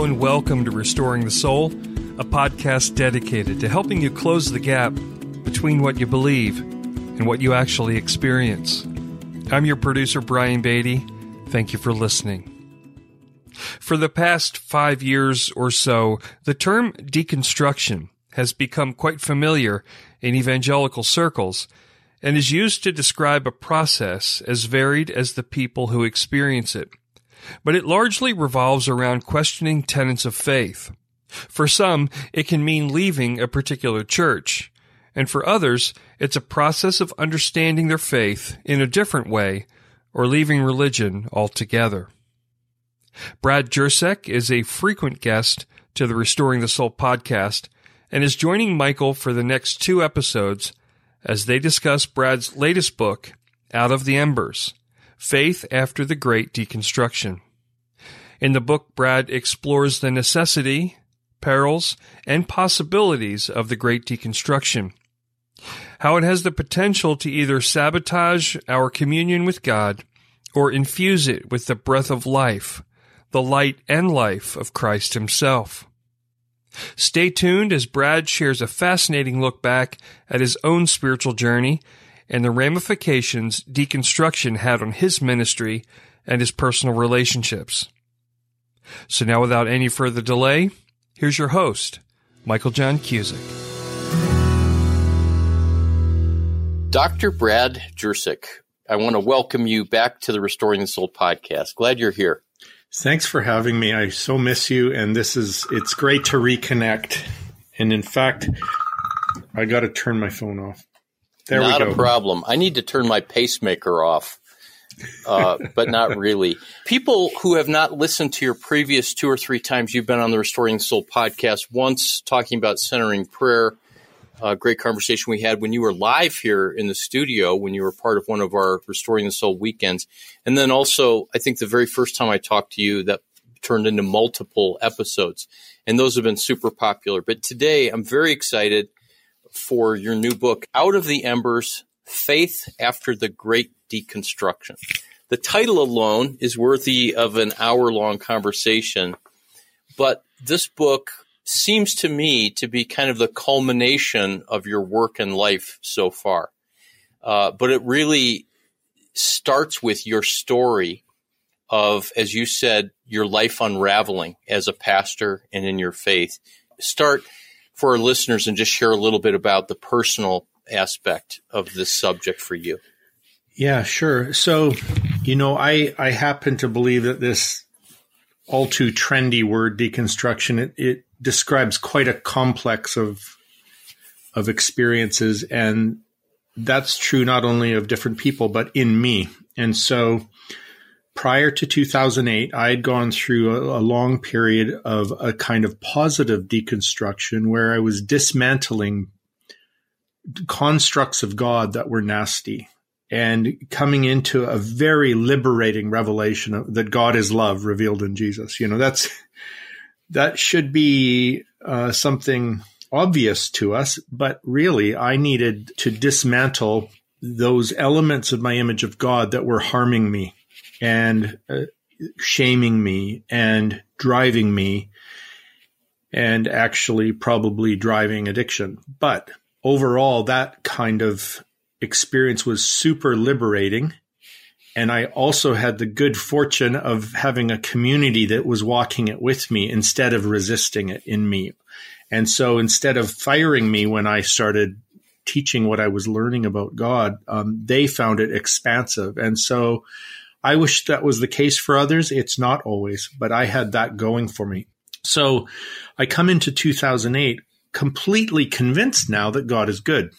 And welcome to Restoring the Soul, a podcast dedicated to helping you close the gap between what you believe and what you actually experience. I'm your producer, Brian Beatty. Thank you for listening. For the past five years or so, the term deconstruction has become quite familiar in evangelical circles and is used to describe a process as varied as the people who experience it but it largely revolves around questioning tenets of faith. For some, it can mean leaving a particular church, and for others, it's a process of understanding their faith in a different way or leaving religion altogether. Brad Jersak is a frequent guest to the Restoring the Soul podcast and is joining Michael for the next two episodes as they discuss Brad's latest book, Out of the Embers Faith After the Great Deconstruction. In the book, Brad explores the necessity, perils, and possibilities of the Great Deconstruction. How it has the potential to either sabotage our communion with God or infuse it with the breath of life, the light and life of Christ Himself. Stay tuned as Brad shares a fascinating look back at his own spiritual journey and the ramifications deconstruction had on his ministry and his personal relationships. So now, without any further delay, here's your host, Michael John Cusick. Dr. Brad Jersak, I want to welcome you back to the Restoring the Soul podcast. Glad you're here. Thanks for having me. I so miss you, and this is it's great to reconnect. And in fact, I got to turn my phone off. There not a problem. I need to turn my pacemaker off, uh, but not really. People who have not listened to your previous two or three times you've been on the Restoring the Soul podcast, once talking about centering prayer, uh, great conversation we had when you were live here in the studio when you were part of one of our Restoring the Soul weekends. And then also, I think the very first time I talked to you, that turned into multiple episodes. And those have been super popular. But today, I'm very excited for your new book, Out of the Embers Faith After the Great Deconstruction. The title alone is worthy of an hour long conversation, but this book seems to me to be kind of the culmination of your work and life so far. Uh, but it really starts with your story of, as you said, your life unraveling as a pastor and in your faith. Start for our listeners and just share a little bit about the personal aspect of this subject for you. Yeah, sure. So, you know, I I happen to believe that this all too trendy word deconstruction it, it describes quite a complex of of experiences and that's true not only of different people but in me. And so prior to 2008, I had gone through a, a, long period of a kind of positive deconstruction where I was dismantling constructs of God that were nasty and coming into a very liberating revelation of, that God is love revealed in Jesus. You know, that's, that should be uh, something obvious to us, but really I needed to dismantle those elements of my image of God that were harming me and uh, shaming me and driving me and actually probably driving addiction. But overall, that kind of experience was super liberating. And I also had the good fortune of having a community that was walking it with me instead of resisting it in me. And so instead of firing me when I started teaching what I was learning about God, um, they found it expansive. And so I wish that was the case for others. It's not always, but I had that going for me. So I come into 2008 completely convinced now that God is good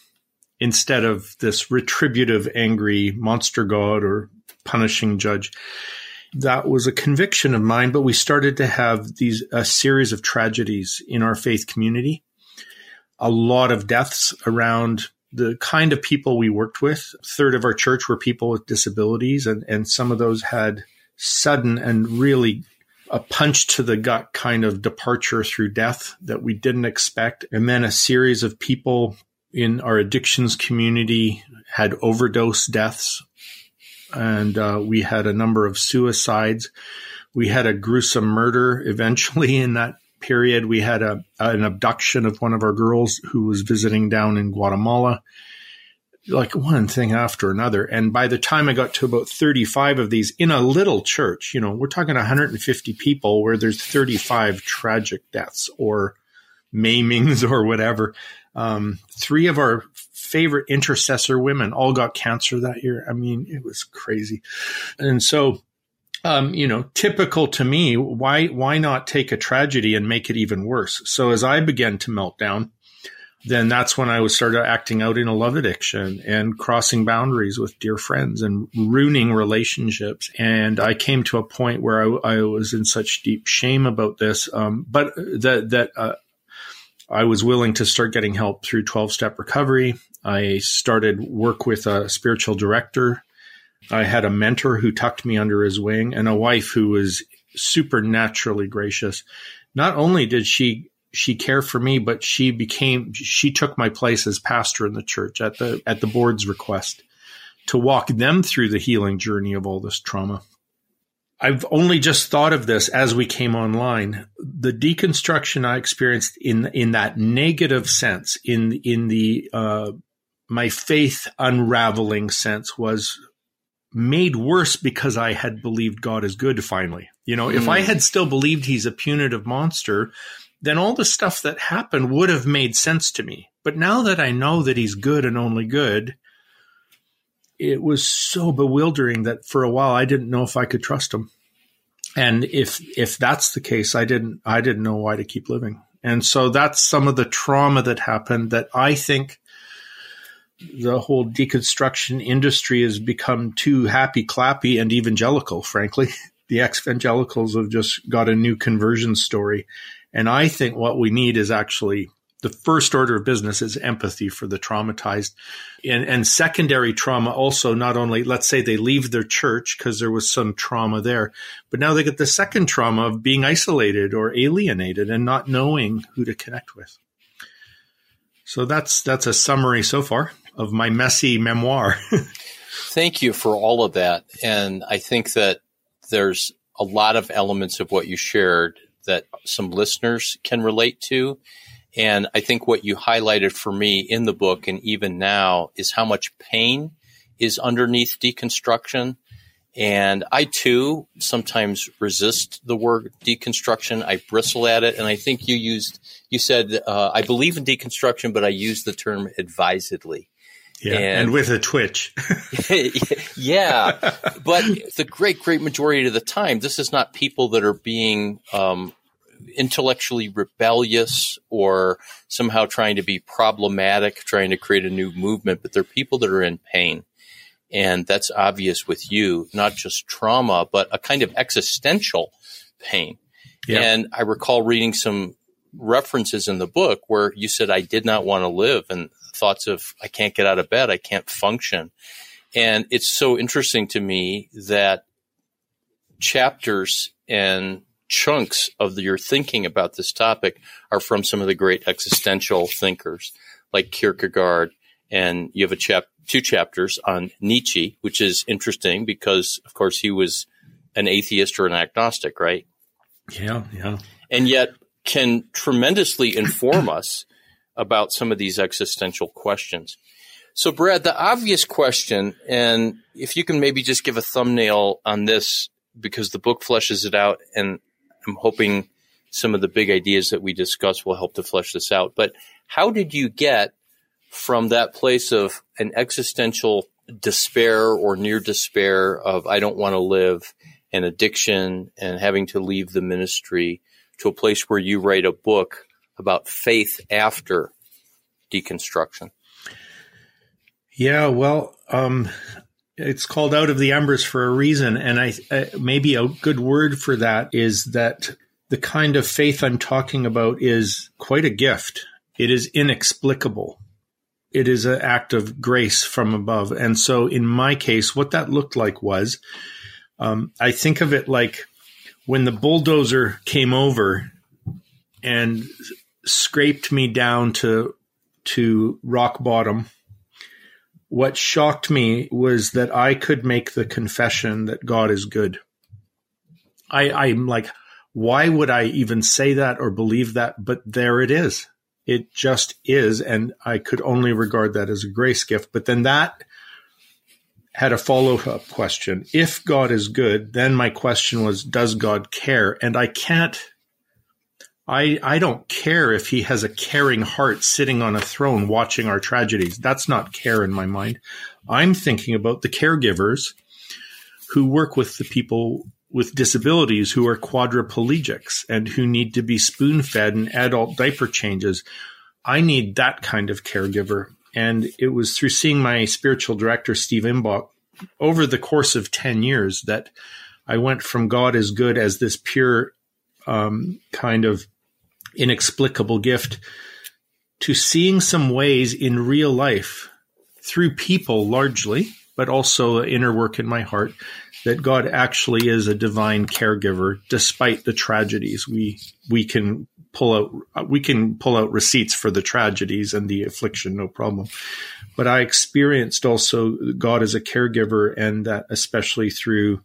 instead of this retributive, angry monster God or punishing judge. That was a conviction of mine, but we started to have these, a series of tragedies in our faith community. A lot of deaths around the kind of people we worked with. A third of our church were people with disabilities, and, and some of those had sudden and really a punch to the gut kind of departure through death that we didn't expect. And then a series of people in our addictions community had overdose deaths. And uh, we had a number of suicides. We had a gruesome murder eventually in that period. We had a, an abduction of one of our girls who was visiting down in Guatemala like one thing after another. And by the time I got to about 35 of these in a little church, you know, we're talking 150 people where there's 35 tragic deaths or maimings or whatever. Um, three of our favorite intercessor women all got cancer that year. I mean, it was crazy. And so, um, you know, typical to me, why, why not take a tragedy and make it even worse? So as I began to melt down, then that's when I was started acting out in a love addiction and crossing boundaries with dear friends and ruining relationships. And I came to a point where I, I was in such deep shame about this, um, but that that uh, I was willing to start getting help through twelve step recovery. I started work with a spiritual director. I had a mentor who tucked me under his wing and a wife who was supernaturally gracious. Not only did she she cared for me, but she became she took my place as pastor in the church at the at the board's request to walk them through the healing journey of all this trauma. I've only just thought of this as we came online. The deconstruction I experienced in in that negative sense, in in the uh, my faith unraveling sense, was made worse because I had believed God is good. Finally, you know, mm. if I hmm. had still believed He's a punitive monster, then all the stuff that happened would have made sense to me. But now that I know that he's good and only good, it was so bewildering that for a while I didn't know if I could trust him. And if if that's the case, I didn't I didn't know why to keep living. And so that's some of the trauma that happened that I think the whole deconstruction industry has become too happy clappy and evangelical, frankly. The evangelicals have just got a new conversion story. And I think what we need is actually the first order of business is empathy for the traumatized. And, and secondary trauma also not only let's say they leave their church because there was some trauma there but now they get the second trauma of being isolated or alienated and not knowing who to connect with. So that's that's a summary so far of my messy memoir thank you for all of that and i think that there's a lot of elements of what you shared that some listeners can relate to. And I think what you highlighted for me in the book and even now is how much pain is underneath deconstruction. And I too sometimes resist the word deconstruction. I bristle at it. And I think you used, you said, uh, I believe in deconstruction, but I use the term advisedly. Yeah, and, and, with a twitch. yeah, but the great, great majority of the time, this is not people that are being um, intellectually rebellious or somehow trying to be problematic, trying to create a new movement, but they're people that are in pain. And that's obvious with you, not just trauma, but a kind of existential pain. Yeah. And I recall reading some references in the book where you said, I did not want to live. And thoughts of I can't get out of bed, I can't function. And it's so interesting to me that chapters and chunks of the, your thinking about this topic are from some of the great existential thinkers like Kierkegaard. And you have a chap, two chapters on Nietzsche, which is interesting because, of course, he was an atheist or an agnostic, right? Yeah, yeah. And yet can tremendously inform us about some of these existential questions. So, Brad, the obvious question, and if you can maybe just give a thumbnail on this, because the book fleshes it out, and I'm hoping some of the big ideas that we discuss will help to flesh this out. But how did you get from that place of an existential despair or near despair of I don't want to live and addiction and having to leave the ministry to a place where you write a book about faith after deconstruction? Yeah, well, um, it's called out of the embers for a reason, and I uh, maybe a good word for that is that the kind of faith I'm talking about is quite a gift. It is inexplicable. It is an act of grace from above, and so in my case, what that looked like was, um, I think of it like when the bulldozer came over and scraped me down to to rock bottom. What shocked me was that I could make the confession that God is good. I, I'm like, why would I even say that or believe that? But there it is. It just is. And I could only regard that as a grace gift. But then that had a follow up question. If God is good, then my question was, does God care? And I can't, I, I don't care if he has a caring heart sitting on a throne watching our tragedies. That's not care in my mind. I'm thinking about the caregivers who work with the people with disabilities who are quadriplegics and who need to be spoon fed and adult diaper changes. I need that kind of caregiver. And it was through seeing my spiritual director, Steve Imbach, over the course of 10 years that I went from God is good as this pure um, kind of inexplicable gift to seeing some ways in real life through people largely, but also inner work in my heart that God actually is a divine caregiver despite the tragedies. We we can pull out we can pull out receipts for the tragedies and the affliction, no problem. But I experienced also God as a caregiver, and that especially through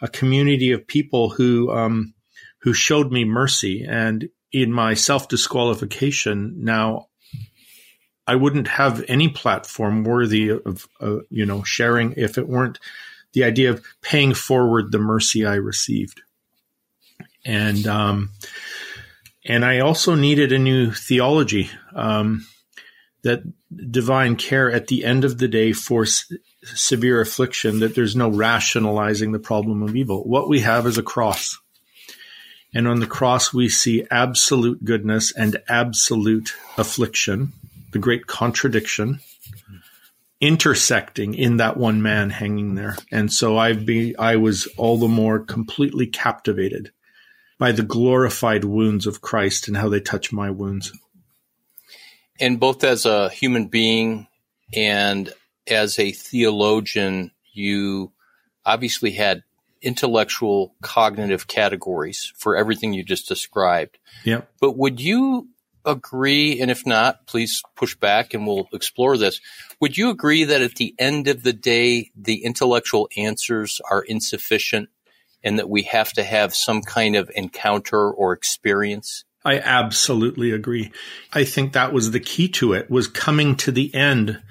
a community of people who um, who showed me mercy. And in my self disqualification, now I wouldn't have any platform worthy of uh, you know sharing if it weren't the idea of paying forward the mercy I received. And um, and I also needed a new theology um, that divine care at the end of the day for severe affliction that there's no rationalizing the problem of evil. What we have is a cross. And on the cross, we see absolute goodness and absolute affliction, the great contradiction intersecting in that one man hanging there. And so I've be I was all the more completely captivated by the glorified wounds of Christ and how they touch my wounds. And both as a human being and as a theologian, you obviously had intellectual cognitive categories for everything you just described. Yeah. But would you agree, and if not, please push back and we'll explore this. Would you agree that at the end of the day, the intellectual answers are insufficient and that we have to have some kind of encounter or experience? I absolutely agree. I think that was the key to it was coming to the end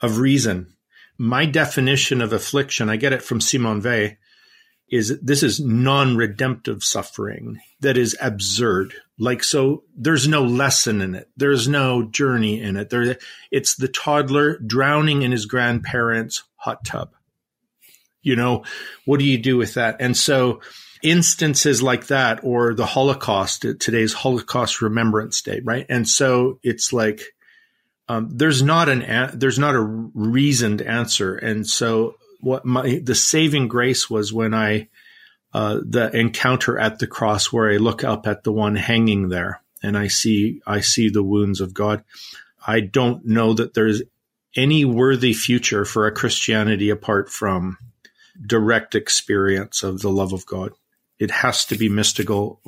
of reason. My definition of affliction, I get it from Simone Weil, is this is non-redemptive suffering that is absurd. Like so there's no lesson in it. There's no journey in it. There it's the toddler drowning in his grandparents' hot tub. You know, what do you do with that? And so instances like that or the Holocaust, today's Holocaust Remembrance Day, right? And so it's like um, there's not an there's not a reasoned answer, and so what my the saving grace was when I uh, the encounter at the cross where I look up at the one hanging there and I see I see the wounds of God. I don't know that there's any worthy future for a Christianity apart from direct experience of the love of God. It has to be mystical.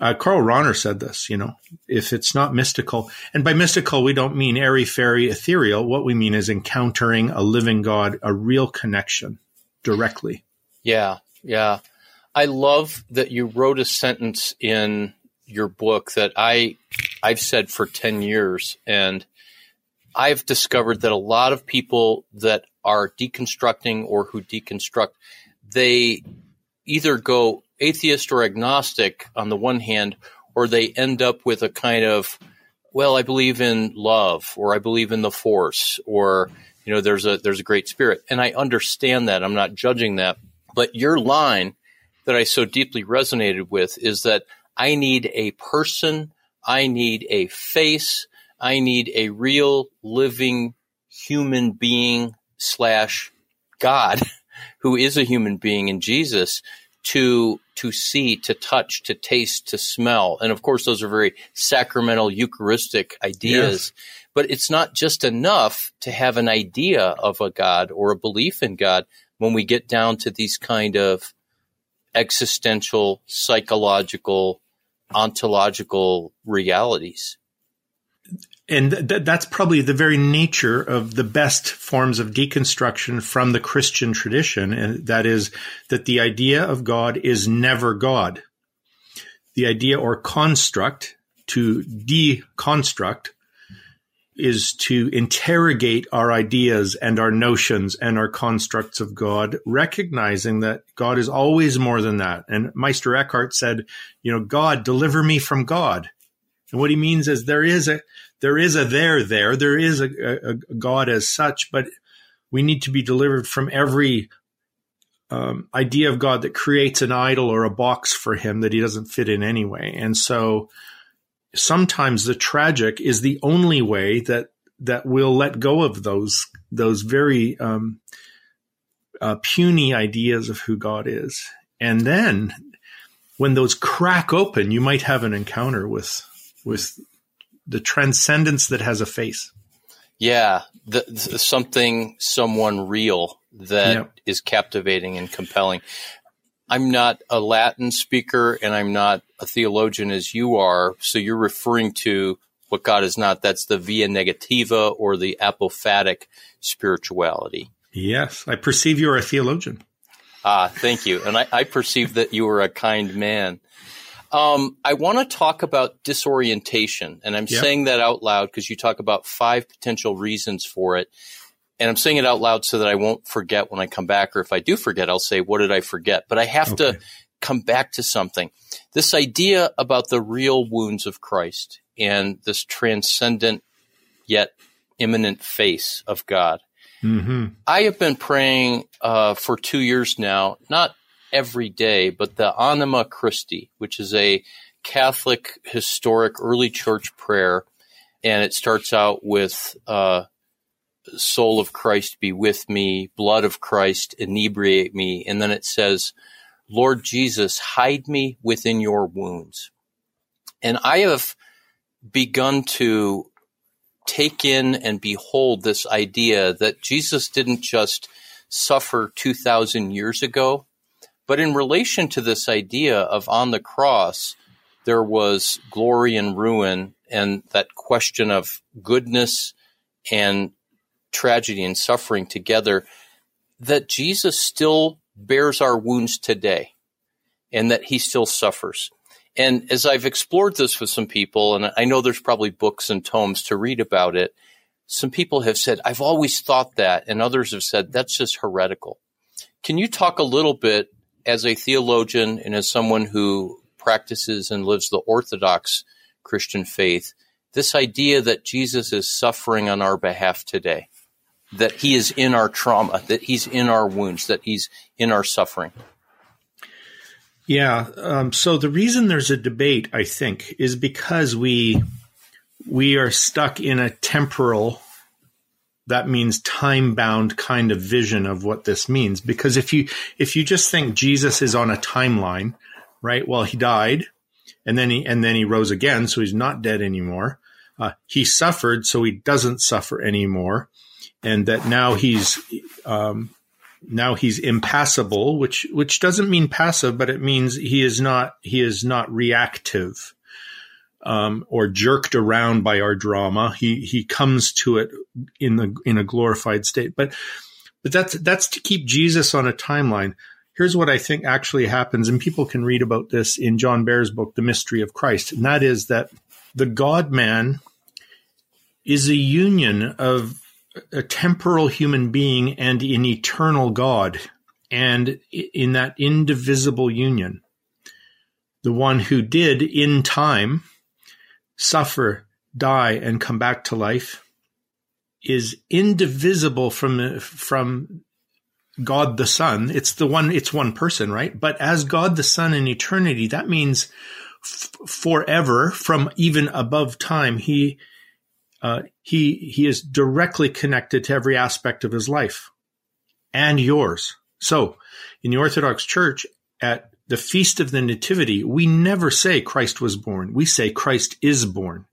Uh, Karl Rahner said this, you know, if it's not mystical, and by mystical, we don't mean airy fairy ethereal. What we mean is encountering a living God, a real connection directly. Yeah. Yeah. I love that you wrote a sentence in your book that I, I've said for 10 years. And I've discovered that a lot of people that are deconstructing or who deconstruct, they either go atheist or agnostic on the one hand, or they end up with a kind of, well, I believe in love, or I believe in the force, or you know, there's a there's a great spirit, and I understand that. I'm not judging that, but your line that I so deeply resonated with is that I need a person, I need a face, I need a real living human being slash God who is a human being in Jesus to to see, to touch, to taste, to smell. And of course, those are very sacramental, Eucharistic ideas. Yes. But it's not just enough to have an idea of a God or a belief in God when we get down to these kind of existential, psychological, ontological realities. And th- that's probably the very nature of the best forms of deconstruction from the Christian tradition. And that is that the idea of God is never God. The idea or construct to deconstruct is to interrogate our ideas and our notions and our constructs of God, recognizing that God is always more than that. And Meister Eckhart said, you know, God, deliver me from God. And what he means is there is a, there is a there there, there is a, a, a God as such, but we need to be delivered from every um, idea of God that creates an idol or a box for him that he doesn't fit in anyway. And so sometimes the tragic is the only way that that we'll let go of those those very um, uh, puny ideas of who God is. And then when those crack open, you might have an encounter with with the transcendence that has a face. Yeah, the, the, something, someone real that yep. is captivating and compelling. I'm not a Latin speaker and I'm not a theologian as you are. So you're referring to what God is not. That's the via negativa or the apophatic spirituality. Yes, I perceive you are a theologian. Ah, thank you. And I, I perceive that you are a kind man. Um, I want to talk about disorientation, and I'm yep. saying that out loud because you talk about five potential reasons for it. And I'm saying it out loud so that I won't forget when I come back, or if I do forget, I'll say, What did I forget? But I have okay. to come back to something. This idea about the real wounds of Christ and this transcendent yet immanent face of God. Mm-hmm. I have been praying uh, for two years now, not every day, but the Anima Christi, which is a Catholic historic early church prayer. And it starts out with uh, soul of Christ be with me, blood of Christ inebriate me. And then it says, Lord Jesus, hide me within your wounds. And I have begun to take in and behold this idea that Jesus didn't just suffer 2,000 years ago, but in relation to this idea of on the cross, there was glory and ruin and that question of goodness and tragedy and suffering together, that Jesus still bears our wounds today and that he still suffers. And as I've explored this with some people, and I know there's probably books and tomes to read about it, some people have said, I've always thought that, and others have said, that's just heretical. Can you talk a little bit as a theologian and as someone who practices and lives the Orthodox Christian faith, this idea that Jesus is suffering on our behalf today? that he is in our trauma, that he's in our wounds, that he's in our suffering. Yeah. Um, so the reason there's a debate, I think, is because we we are stuck in a temporal, that means time bound kind of vision of what this means. Because if you if you just think Jesus is on a timeline, right? Well, he died, and then he and then he rose again, so he's not dead anymore. Uh, he suffered, so he doesn't suffer anymore and that now he's um, now he's impassible, which which doesn't mean passive, but it means he is not he is not reactive um, or jerked around by our drama. He he comes to it in the in a glorified state. But but that's that's to keep Jesus on a timeline. Here's what I think actually happens, and people can read about this in John Behr's book, The Mystery of Christ, and that is that the God Man is a union of a temporal human being and an eternal God, and in that indivisible union, the one who did in time suffer, die, and come back to life is indivisible from from God the Son. It's the one. It's one person, right? But as God the Son in eternity, that means f- forever, from even above time. He uh, he he is directly connected to every aspect of his life and yours. So, in the Orthodox Church, at the feast of the Nativity, we never say Christ was born. We say Christ is born.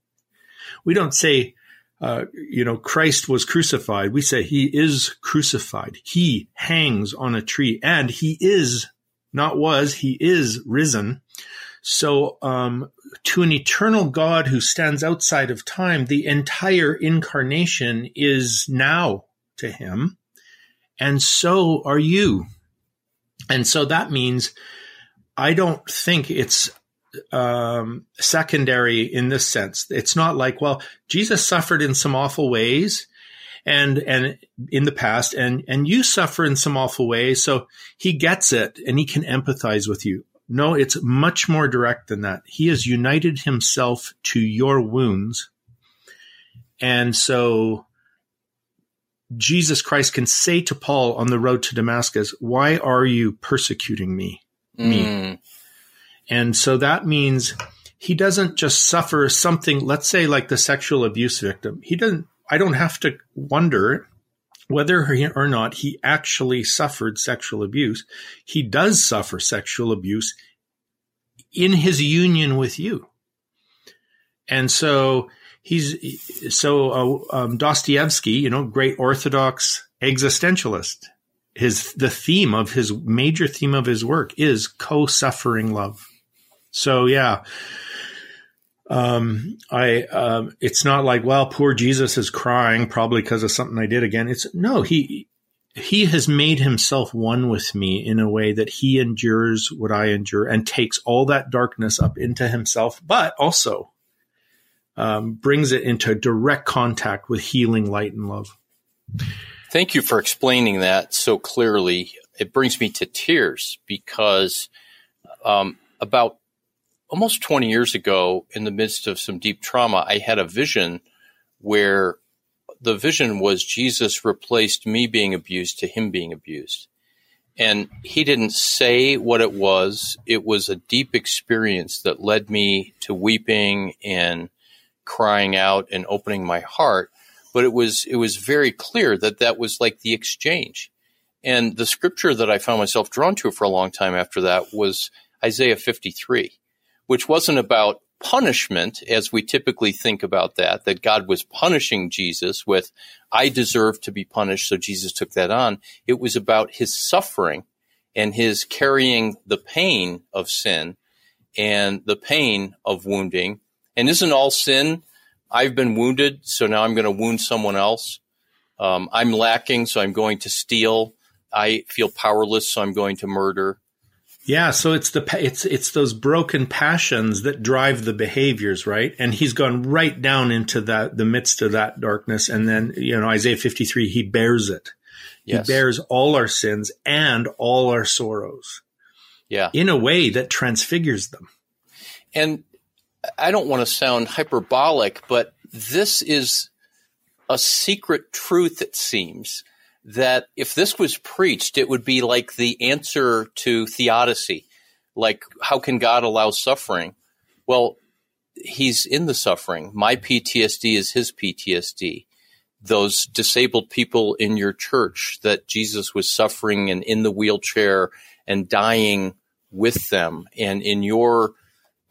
We don't say, uh, you know, Christ was crucified. We say he is crucified. He hangs on a tree, and he is not was he is risen. So, um, to an eternal God who stands outside of time, the entire incarnation is now to him. And so are you. And so that means I don't think it's um, secondary in this sense. It's not like, well, Jesus suffered in some awful ways and and in the past and and you suffer in some awful ways so he gets it and he can empathize with you no it's much more direct than that he has united himself to your wounds and so Jesus Christ can say to Paul on the road to Damascus, why are you persecuting me? Me. Mm. And so that means he doesn't just suffer something, let's say like the sexual abuse victim. He doesn't, I don't have to wonder whether or not he actually suffered sexual abuse. He does suffer sexual abuse in his union with you. And so he's, so uh, um, Dostoevsky, you know, great Orthodox existentialist, his, the theme of his major theme of his work is co-suffering love. So yeah, um, I, um, it's not like, well, poor Jesus is crying probably because of something I did again. It's no, he, he has made himself one with me in a way that he endures what I endure and takes all that darkness up into himself, but also, um, brings it into direct contact with healing light and love. Thank you for explaining that so clearly. It brings me to tears because um, about almost 20 years ago, in the midst of some deep trauma, I had a vision where the vision was Jesus replaced me being abused to him being abused. And he didn't say what it was. It was a deep experience that led me to weeping and crying out and opening my heart. But it was, it was very clear that that was like the exchange. And the scripture that I found myself drawn to for a long time after that was Isaiah 53 which wasn't about punishment as we typically think about that, that God was punishing Jesus with, I deserve to be punished, so Jesus took that on. It was about his suffering and his carrying the pain of sin and the pain of wounding. And isn't all sin? I've been wounded, so now I'm going to wound someone else. Um, I'm lacking, so I'm going to steal. I feel powerless, so I'm going to murder. Yeah, so it's the it's it's those broken passions that drive the behaviors, right? And he's gone right down into that the midst of that darkness, and then you know Isaiah fifty three, he bears it. Yes. He bears all our sins and all our sorrows. Yeah, in a way that transfigures them. And I don't want to sound hyperbolic, but this is a secret truth. It seems that if this was preached, it would be like the answer to theodicy. Like, how can God allow suffering? Well, he's in the suffering. My PTSD is his PTSD. Those disabled people in your church that Jesus was suffering and in the wheelchair and dying with them, and in your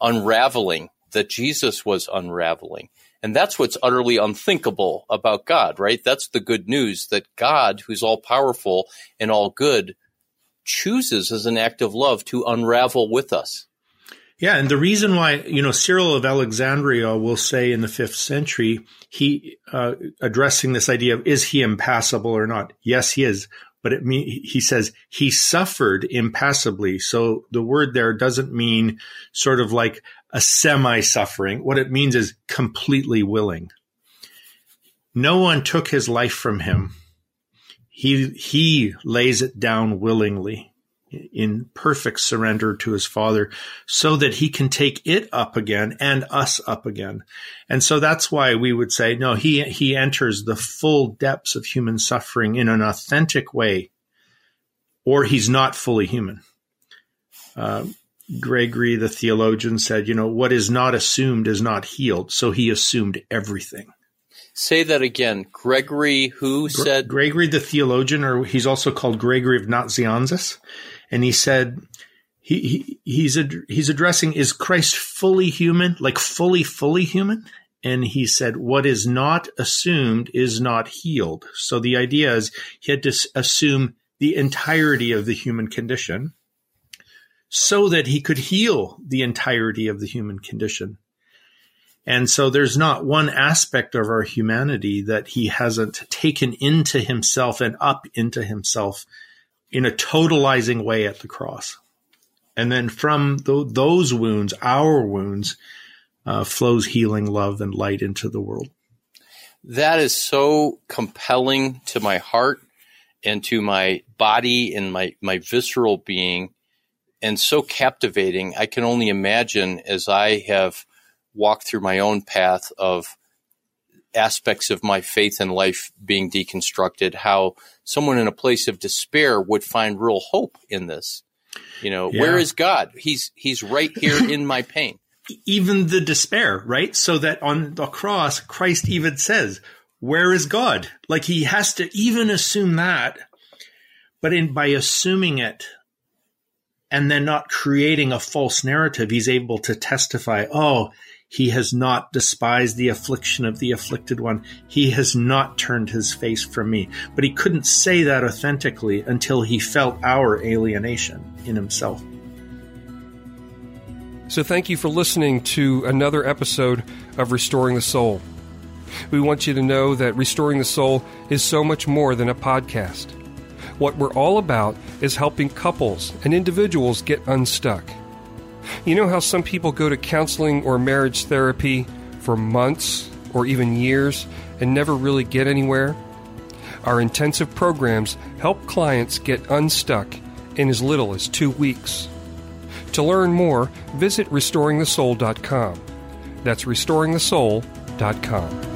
unraveling, that Jesus was unraveling. And that's what's utterly unthinkable about God, right? That's the good news that God, who's all powerful and all good, chooses as an act of love to unravel with us. Yeah, and the reason why you know Cyril of Alexandria will say in the fifth century, he uh, addressing this idea of is he impassible or not? Yes, he is, but it mean he says he suffered impassibly. So the word there doesn't mean sort of like a semi suffering. What it means is completely willing. No one took his life from him. He, he lays it down willingly in perfect surrender to his father so that he can take it up again and us up again. And so that's why we would say, no, he, he enters the full depths of human suffering in an authentic way, or he's not fully human. Uh, Gregory, the theologian, said, you know, what is not assumed is not healed. So he assumed everything. Say that again. Gregory, who Gre- said? Gregory, the theologian, or he's also called Gregory of Nazianzus. And he said, he, he he's ad- he's addressing is Christ fully human, like fully fully human? And he said, what is not assumed is not healed. So the idea is he had to assume the entirety of the human condition so that he could heal the entirety of the human condition. And so there's not one aspect of our humanity that he hasn't taken into himself and up into himself in a totalizing way at the cross. And then from th- those wounds, our wounds, uh, flows healing love and light into the world. That is so compelling to my heart and to my body and my, my visceral being and so captivating. I can only imagine as I have walked through my own path of aspects of my faith and life being deconstructed, how someone in a place of despair would find real hope in this. You know, yeah. where is God? He's he's right here in my pain. Even the despair, right? So that on the cross, Christ even says, "Where is God?" Like he has to even assume that. But in by assuming it, and then not creating a false narrative, he's able to testify, "Oh, he has not despised the affliction of the afflicted one. He has not turned his face from me. But he couldn't say that authentically until he felt our alienation in himself. So, thank you for listening to another episode of Restoring the Soul. We want you to know that Restoring the Soul is so much more than a podcast. What we're all about is helping couples and individuals get unstuck. You know how some people go to counseling or marriage therapy for months or even years and never really get anywhere? Our intensive programs help clients get unstuck in as little as two weeks. To learn more, visit restoringthesoul.com. That's restoringthesoul.com.